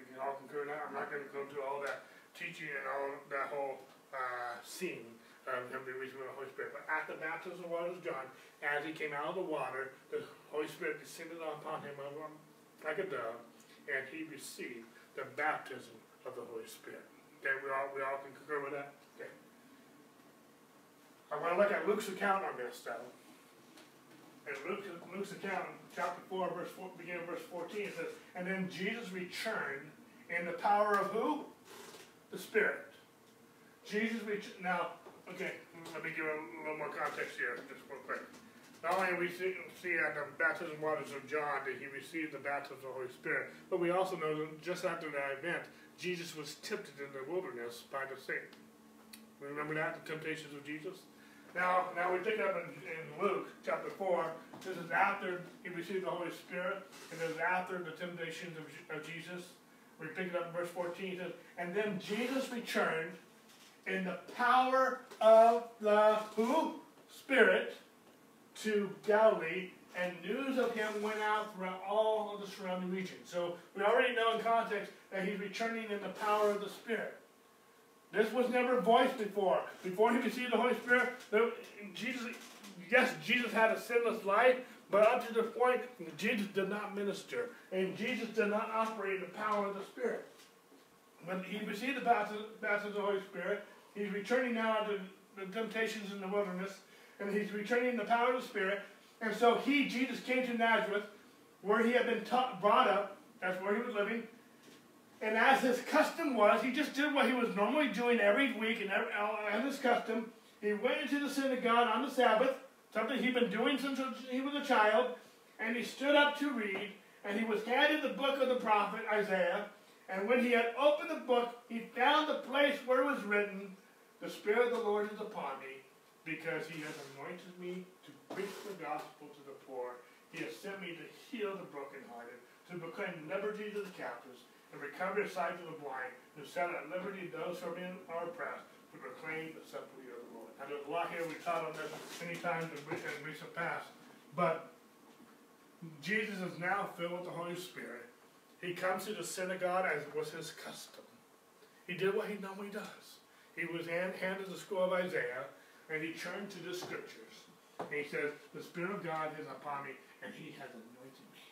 We can all concur that. I'm not going to go through all that teaching and all that whole uh, scene of him being received the Holy Spirit. But at the baptism of water of John, as he came out of the water, the Holy Spirit descended upon him like a dove, and he received the baptism of the Holy Spirit. Okay, we all, we all can concur with that? Okay. I want to look at Luke's account on this, though. In Luke, Luke's account, chapter 4, verse 4, beginning verse 14, it says, And then Jesus returned in the power of who? The Spirit. Jesus returned. Now, okay, let me give a little more context here, just real quick. Not only we see, see at the baptism waters of John that he received the baptism of the Holy Spirit, but we also know that just after that event, Jesus was tempted in the wilderness by the Satan. Remember that, the temptations of Jesus? Now, now we pick up in, in Luke chapter 4. This is after he received the Holy Spirit, and this is after the temptations of, of Jesus. We pick it up in verse 14. It says, And then Jesus returned in the power of the who? Spirit to Galilee, and news of him went out throughout all of the surrounding region. So we already know in context that he's returning in the power of the Spirit. This was never voiced before. Before he received the Holy Spirit, Jesus, yes, Jesus had a sinless life, but up to the point, Jesus did not minister, and Jesus did not operate in the power of the Spirit. When he received the baptism of the Holy Spirit, he's returning now to the temptations in the wilderness, and he's returning in the power of the Spirit. And so he, Jesus, came to Nazareth, where he had been taught, brought up. That's where he was living. And as his custom was, he just did what he was normally doing every week, and every, uh, as his custom, he went into the synagogue on the Sabbath, something he'd been doing since he was a child, and he stood up to read, and he was handed the book of the prophet Isaiah. And when he had opened the book, he found the place where it was written, The Spirit of the Lord is upon me, because he has anointed me to preach the gospel to the poor. He has sent me to heal the brokenhearted, to proclaim liberty to the captives, and recover sight to the blind, to set at liberty those who are being oppressed, to proclaim the simplicity of the Lord. Now there's a lot here We've taught on this many times in recent past, but Jesus is now filled with the Holy Spirit. He comes to the synagogue as was his custom. He did what he normally does. He was handed the scroll of Isaiah, and he turned to the scriptures. And he says, The Spirit of God is upon me, and he has anointed me.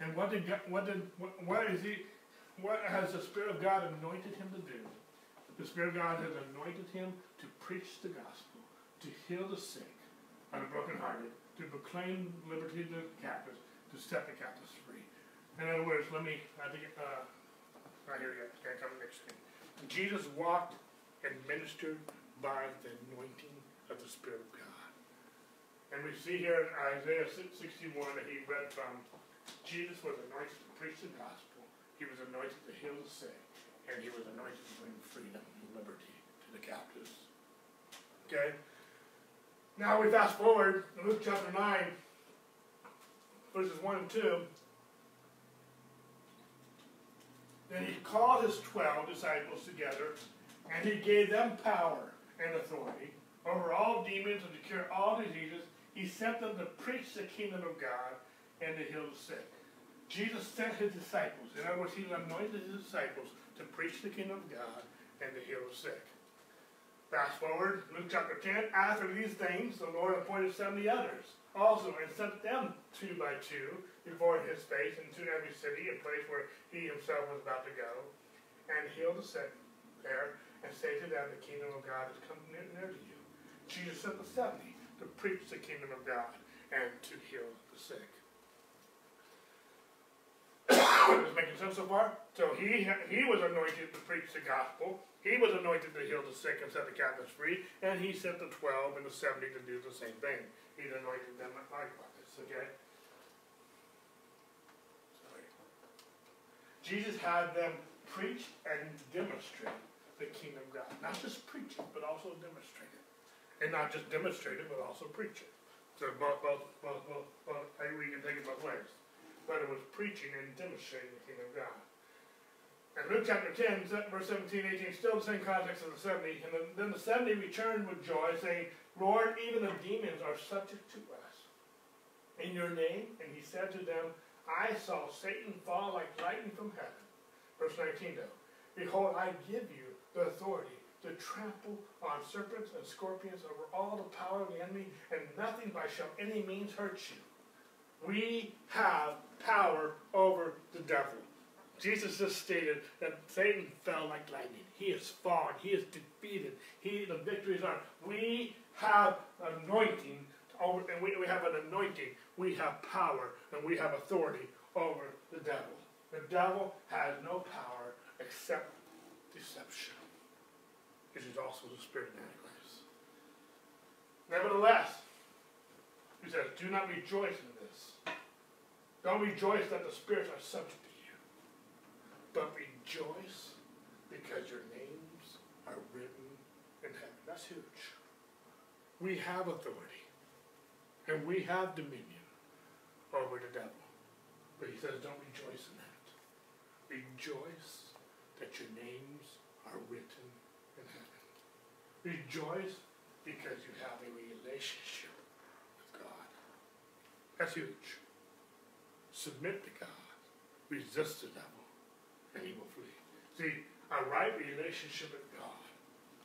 And what did what did what, what is he what has the Spirit of God anointed him to do? The Spirit of God has anointed him to preach the gospel, to heal the sick and the brokenhearted, to proclaim liberty to the captives, to set the captives free. In other words, let me, I think, uh, right here, yeah, can't come next thing. Jesus walked and ministered by the anointing of the Spirit of God. And we see here in Isaiah 61 that he read from, Jesus was anointed to preach the gospel, he was anointed to heal the sick, and he was anointed to bring freedom and liberty to the captives. Okay? Now we fast forward, to Luke chapter 9, verses 1 and 2. Then he called his twelve disciples together, and he gave them power and authority over all demons and to cure all diseases. He sent them to preach the kingdom of God and to heal the sick. Jesus sent his disciples. In other words, he anointed his disciples to preach the kingdom of God and to heal the sick. Fast forward, Luke chapter 10. After these things, the Lord appointed 70 others also and sent them two by two before his face into every city, and place where he himself was about to go, and heal the sick there, and say to them, The kingdom of God has come near, near to you. Jesus sent the seventy to preach the kingdom of God and to heal the sick. Is making sense so far? So he he was anointed to preach the gospel. He was anointed to heal the sick and set the captives free, and he sent the twelve and the seventy to do the same thing. He anointed them likewise. Okay. Sorry. Jesus had them preach and demonstrate the kingdom of God. Not just preach it, but also demonstrate it. And not just demonstrate it, but also preach it. So both, both, both, both, both we can take it both ways. But it was preaching and demonstrating the kingdom of God. And Luke chapter 10, verse 17, 18, still the same context as the 70. And then the 70 returned with joy, saying, Lord, even the demons are subject to us. In your name, and he said to them, I saw Satan fall like lightning from heaven. Verse 19 though. Behold, I give you the authority to trample on serpents and scorpions over all the power of the enemy, and nothing by shall any means hurt you. We have power over the devil. Jesus just stated that Satan fell like lightning. He is fallen. He is defeated. He the victory is ours. We have anointing over, and we, we have an anointing we have power and we have authority over the devil. The devil has no power except deception, which is also the spirit of Antichrist. Nevertheless, he says, do not rejoice in this. Don't rejoice that the spirits are subject to you, but rejoice because your names are written in heaven. That's huge. We have authority, and we have dominion over the devil. But he says, don't rejoice in that. Rejoice that your names are written in heaven. Rejoice because you have a relationship. That's huge. Submit to God. Resist the devil, and he will flee. See, a right relationship with God,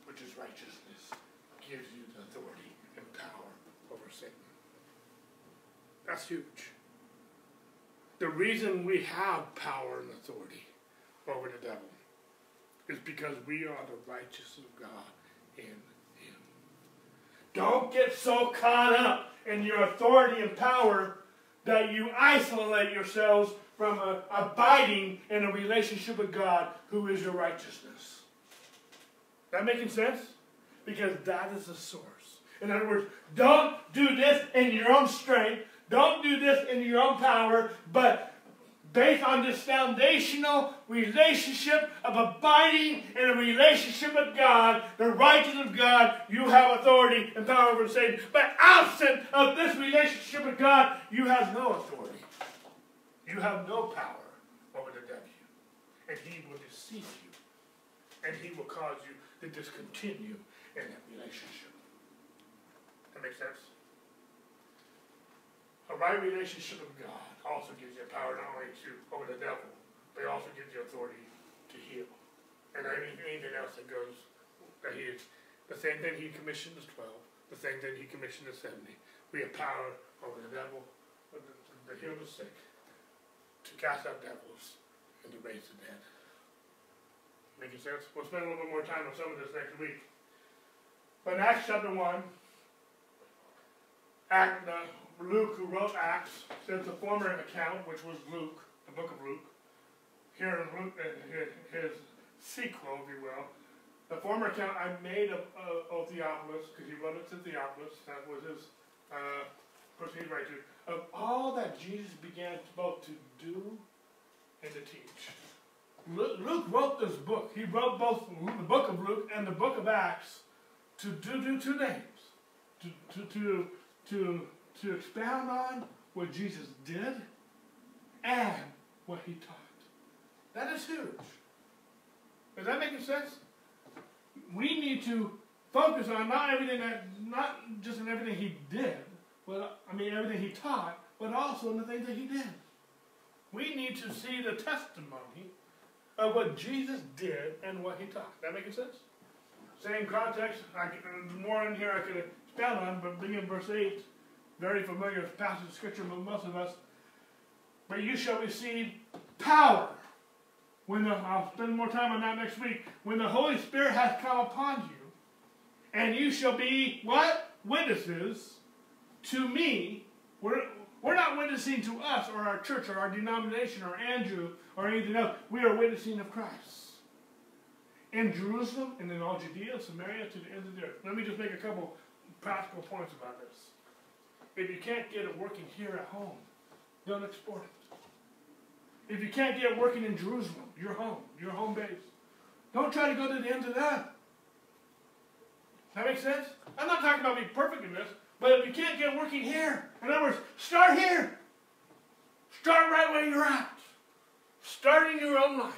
which is righteousness, gives you the authority and power over Satan. That's huge. The reason we have power and authority over the devil is because we are the righteousness of God in him. Don't get so caught up in your authority and power that you isolate yourselves from a, abiding in a relationship with God who is your righteousness. That making sense? Because that is the source. In other words, don't do this in your own strength. Don't do this in your own power, but based on this foundational relationship of abiding in a relationship with God, the righteousness of God, you have authority and power over Satan. But absent of this relationship with God, you have no authority. You have no power over the devil. And he will deceive you. And he will cause you to discontinue in that relationship. That makes sense? A right relationship with God also gives you power not only to over the devil, but it also gives you authority to heal. And I mean anything else that goes that he is the same thing he commissioned the twelve, the same thing he commissioned the seventy. We have power over the devil, to heal the sick, to cast out devils, and to raise the dead. Making sense? We'll spend a little bit more time on some of this next week. But in Acts chapter 1, Act, uh, Luke, who wrote Acts, says the former account, which was Luke, the book of Luke, here in Luke, his, sequel, if you will, the former account I made of, uh, of Theophilus, because he wrote it to Theophilus, that was his uh, he'd write to, of all that Jesus began both to do and to teach. Luke wrote this book. He wrote both the book of Luke and the book of Acts to do, do two names, To, to, to, to, to expound on what Jesus did and what he taught. That is huge. Is that making sense? We need to focus on not everything that, not just in everything he did, but I mean everything he taught, but also in the things that he did. We need to see the testimony of what Jesus did and what he taught. That making sense? Same context. I, more in here I could expound on, but beginning in verse 8, very familiar passage of scripture for most of us. But you shall receive power. When the, I'll spend more time on that next week. When the Holy Spirit has come upon you, and you shall be what? Witnesses to me. We're, we're not witnessing to us or our church or our denomination or Andrew or anything else. We are witnessing of Christ. In Jerusalem and in all Judea, Samaria, to the end of the earth. Let me just make a couple practical points about this. If you can't get it working here at home, don't export it. If you can't get it working in Jerusalem, your home, your home base, don't try to go to the end of that. That makes sense? I'm not talking about being perfect in this, but if you can't get working here, in other words, start here. Start right where you're at. Start in your own life.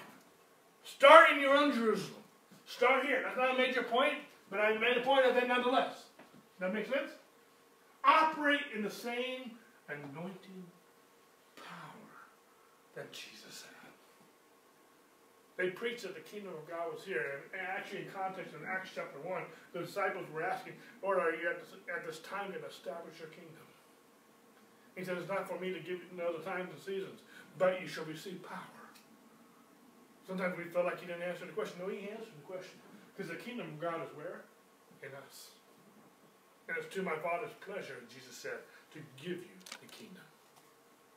Start in your own Jerusalem. Start here. That's not a major point, but I made a point of it nonetheless. Does that makes sense? Operate in the same anointing power that Jesus had. They preached that the kingdom of God was here. And actually, in context in Acts chapter 1, the disciples were asking, Lord, are you at this, at this time going to establish your kingdom? He said, It's not for me to give you know the times and seasons, but you shall receive power. Sometimes we feel like he didn't answer the question. No, he answered the question. Because the kingdom of God is where? In us. And it's to my Father's pleasure, Jesus said, to give you the kingdom.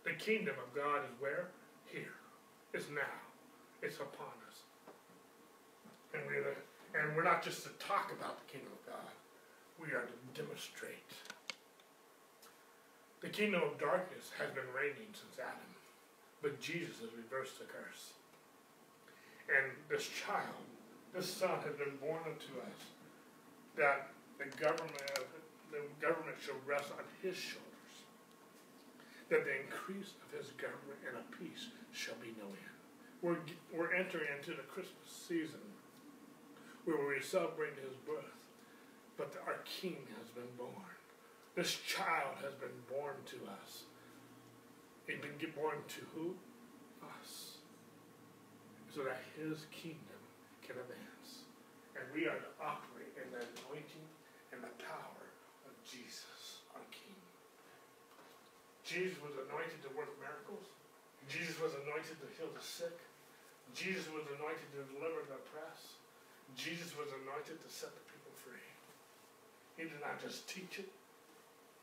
The kingdom of God is where? Here. It's now. It's upon us. And we're, the, and we're not just to talk about the kingdom of God. We are to demonstrate. The kingdom of darkness has been reigning since Adam. But Jesus has reversed the curse. And this child, this son has been born unto us, that the government, the government shall rest on his shoulders, that the increase of his government and of peace shall be no end. We're, we're entering into the Christmas season where we celebrate his birth, but our king has been born. This child has been born to us, He's been born to who? Us. So that his kingdom can advance. And we are to operate in the anointing and the power of Jesus, our King. Jesus was anointed to work miracles. Jesus was anointed to heal the sick. Jesus was anointed to deliver the oppressed. Jesus was anointed to set the people free. He did not just teach it,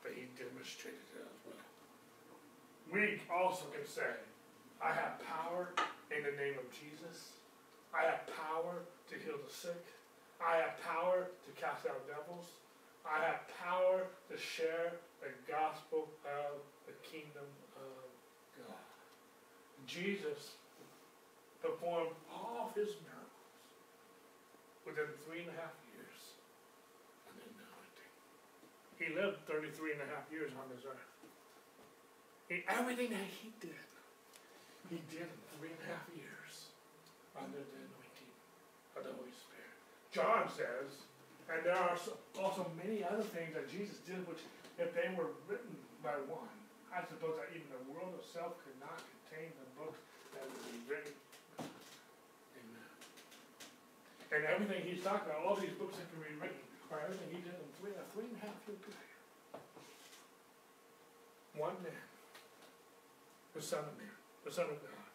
but he demonstrated it as well. We also can say, I have power in the name of Jesus. I have power to heal the sick. I have power to cast out devils. I have power to share the gospel of the kingdom of God. Jesus performed all of his miracles within three and a half years of the anointing. He lived 33 and a half years on this earth. And everything that he did, he did in three and a half years under the anointing of the Holy Spirit. John says, and there are also many other things that Jesus did, which if they were written by one, I suppose that even the world itself could not contain the books that would be written. Amen. And everything he's talking about, all these books that can be written, are everything he did in three, a three and a half year period. One man, the Son of Man, the Son of God,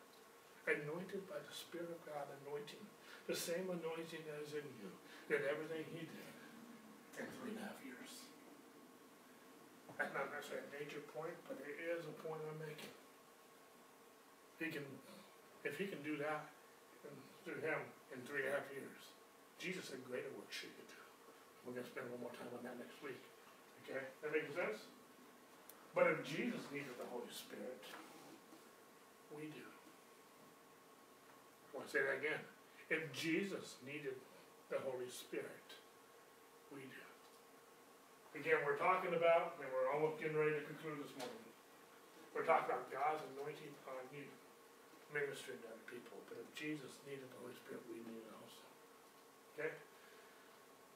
anointed by the Spirit of God, anointing, the same anointing that is in you, did everything he did in three and a half. That's not necessarily a major point, but it is a point I'm making. He can, if he can do that through him in three and a half years, Jesus had greater work she could do. We're gonna spend a little more time on that next week. Okay, that makes sense? But if Jesus needed the Holy Spirit, we do. I want to say that again. If Jesus needed the Holy Spirit, we do. Again, we're talking about, and we're almost getting ready to conclude this morning. We're talking about God's anointing on you, ministering to other people. But if Jesus needed the Holy Spirit, we need it also. Okay?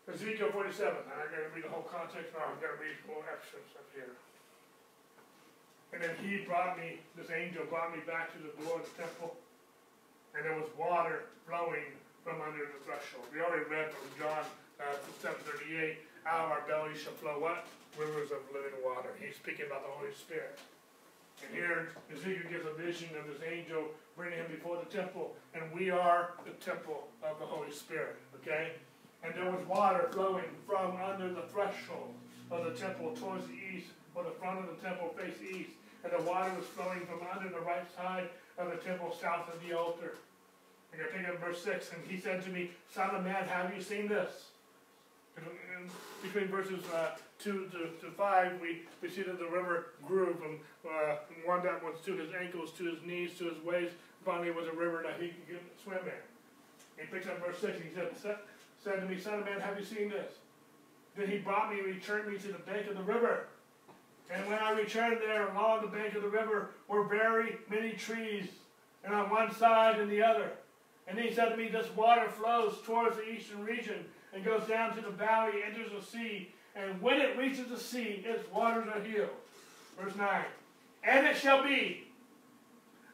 Ezekiel 47. I'm not going to read the whole context now. I'm going to read more extras up here. And then he brought me, this angel brought me back to the the temple, and there was water flowing from under the threshold. We already read from John uh, 738, out of our belly shall flow what? Rivers of living water. He's speaking about the Holy Spirit. And here Ezekiel gives a vision of this angel bringing him before the temple. And we are the temple of the Holy Spirit. Okay? And there was water flowing from under the threshold of the temple towards the east, or the front of the temple faced east. And the water was flowing from under the right side of the temple south of the altar. I got to pick up verse 6. And he said to me, Son of man, have you seen this? Between verses uh, 2 to, to 5, we, we see that the river grew from, uh, one that was to his ankles, to his knees, to his waist. Finally, it was a river that he could swim in. He picks up verse 6 and he said, said to me, Son of man, have you seen this? Then he brought me and returned me to the bank of the river. And when I returned there along the bank of the river were very many trees, and on one side and the other. And he said to me, This water flows towards the eastern region and goes down to the valley, enters the sea, and when it reaches the sea, its waters are healed. Verse 9. And it shall be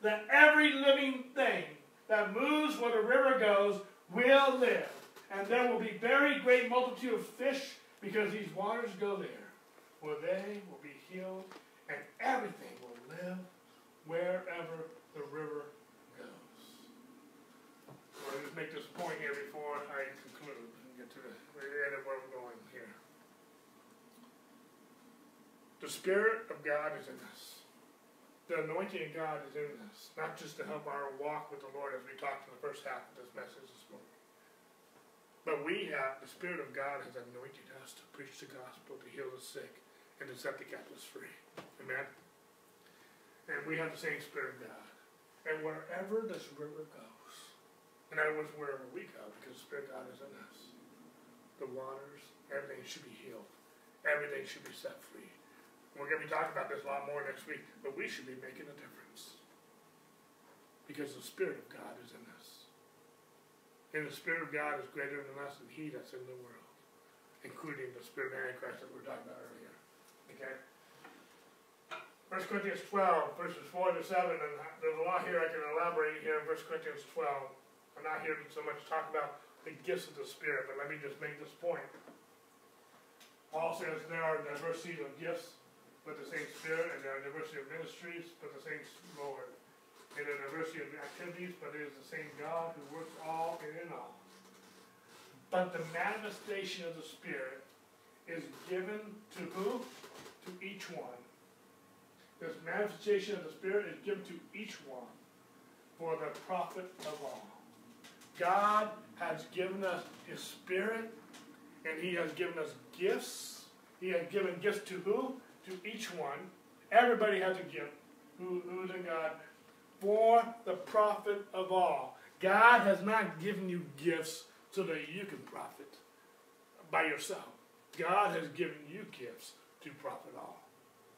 that every living thing that moves where the river goes will live. And there will be very great multitude of fish because these waters go there, where they will be healed, and everything will live wherever the river I'll just make this point here before I conclude and get to the end of where I'm going here. The Spirit of God is in us. The anointing of God is in us, not just to help our walk with the Lord as we talked in the first half of this message this morning. But we have, the Spirit of God has anointed us to preach the gospel, to heal the sick, and to set the captives free. Amen? And we have the same Spirit of God. And wherever this river goes, in other words, wherever we go, because the Spirit of God is in us. The waters, everything should be healed. Everything should be set free. We're going to be talking about this a lot more next week, but we should be making a difference. Because the Spirit of God is in us. And the Spirit of God is greater than us and He that's in the world, including the Spirit of Antichrist that we were talking about earlier. Okay? First Corinthians twelve, verses four to seven, and there's a lot here I can elaborate here in First Corinthians twelve. I'm not here to so much to talk about the gifts of the Spirit, but let me just make this point. Paul says there are diversity of gifts, but the same Spirit, and there are diversity of ministries, but the same Lord. There are diversity of activities, but it is the same God who works all and in all. But the manifestation of the Spirit is given to who? To each one this manifestation of the Spirit is given to each one for the profit of all. God has given us His Spirit, and He has given us gifts. He has given gifts to who? To each one. Everybody has a gift. Who, who's in God? For the profit of all. God has not given you gifts so that you can profit by yourself. God has given you gifts to profit all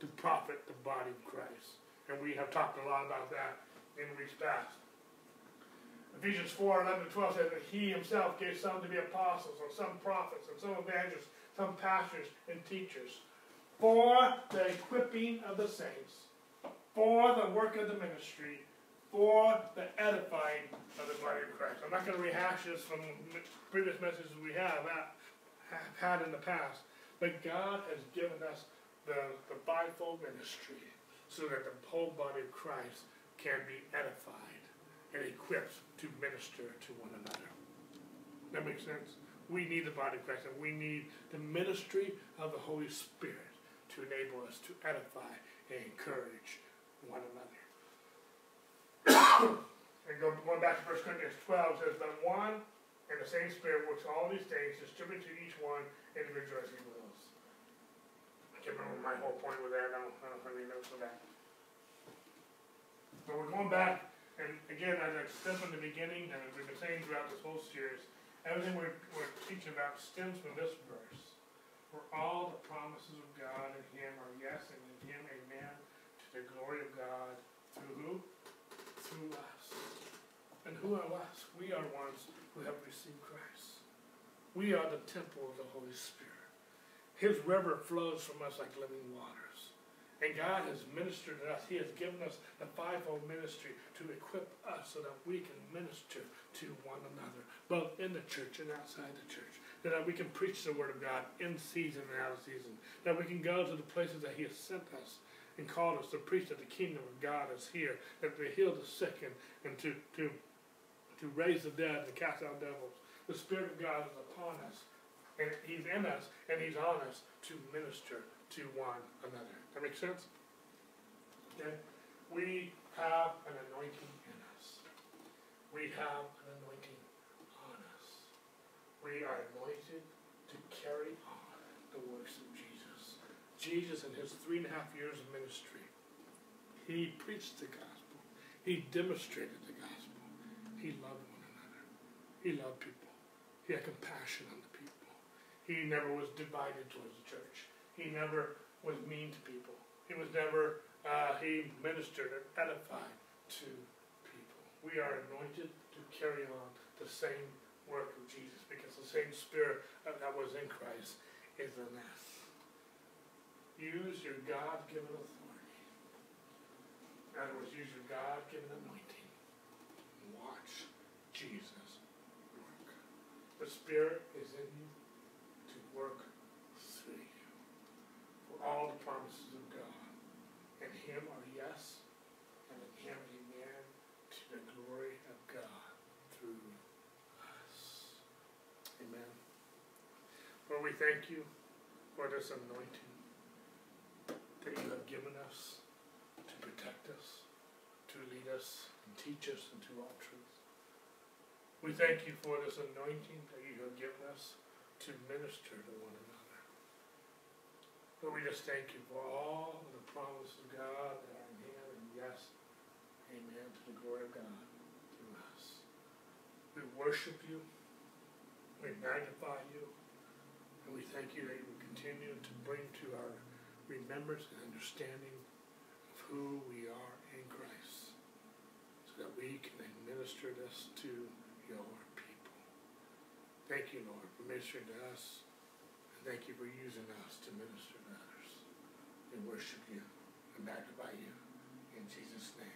to profit the body of Christ. And we have talked a lot about that in weeks past. Ephesians 4 11 12 says that he himself gave some to be apostles, and some prophets, and some evangelists, some pastors and teachers, for the equipping of the saints, for the work of the ministry, for the edifying of the body of Christ. I'm not going to rehash this from previous messages we have, have had in the past, but God has given us the, the fivefold ministry so that the whole body of Christ can be edified and equipped to minister to one another. That makes sense? We need the body of Christ and we need the ministry of the Holy Spirit to enable us to edify and encourage one another. and go, going back to 1 Corinthians 12 says, But one and the same Spirit works all these things, distributing to each one individually as he wills I can't remember my whole point with that, I don't, I don't have any notes on that. But we're going back, and again, as I said from the beginning, and as we've been saying throughout this whole series, everything we're, we're teaching about stems from this verse. For all the promises of God in Him are yes, and in Him amen, to the glory of God, through who? Through us. And who are us? We are ones who have received Christ. We are the temple of the Holy Spirit. His river flows from us like living waters. And God has ministered to us. He has given us the fivefold ministry to equip us so that we can minister to one another, both in the church and outside the church. That we can preach the word of God in season and out of season. That we can go to the places that He has sent us and called us to preach that the kingdom of God is here, that to heal the sick and, and to, to, to raise the dead, and to cast out devils. The Spirit of God is upon us and he's in us and he's on us to minister to one another. That makes sense? Okay? We have an anointing in us. We have an anointing. We are anointed to carry on the works of Jesus. Jesus, in his three and a half years of ministry, he preached the gospel. He demonstrated the gospel. He loved one another. He loved people. He had compassion on the people, he never was divided towards the church. He never was mean to people. He was never, uh, he ministered and edified to people. We are anointed to carry on the same work of Jesus because the same spirit that was in Christ is in us. Use your God-given authority. In other words, use your God-given anointing. Watch Jesus work. The Spirit is in you to work through you. For all the promises of God. In him are yes, and in him amen, to the glory of God through us. Amen. Lord, we thank you for this anointing that you have given us to protect us, to lead us, and teach us into all truth. We thank you for this anointing that you have given us to minister to one another. Lord, we just thank you for all the promises of God that are in Him, and yes, amen, to the glory of God through us. We worship you, we magnify you, we thank you that you will continue to bring to our remembrance and understanding of who we are in Christ, so that we can administer this to your people. Thank you, Lord, for ministering to us. And thank you for using us to minister to others. We worship you and magnify you. In Jesus' name.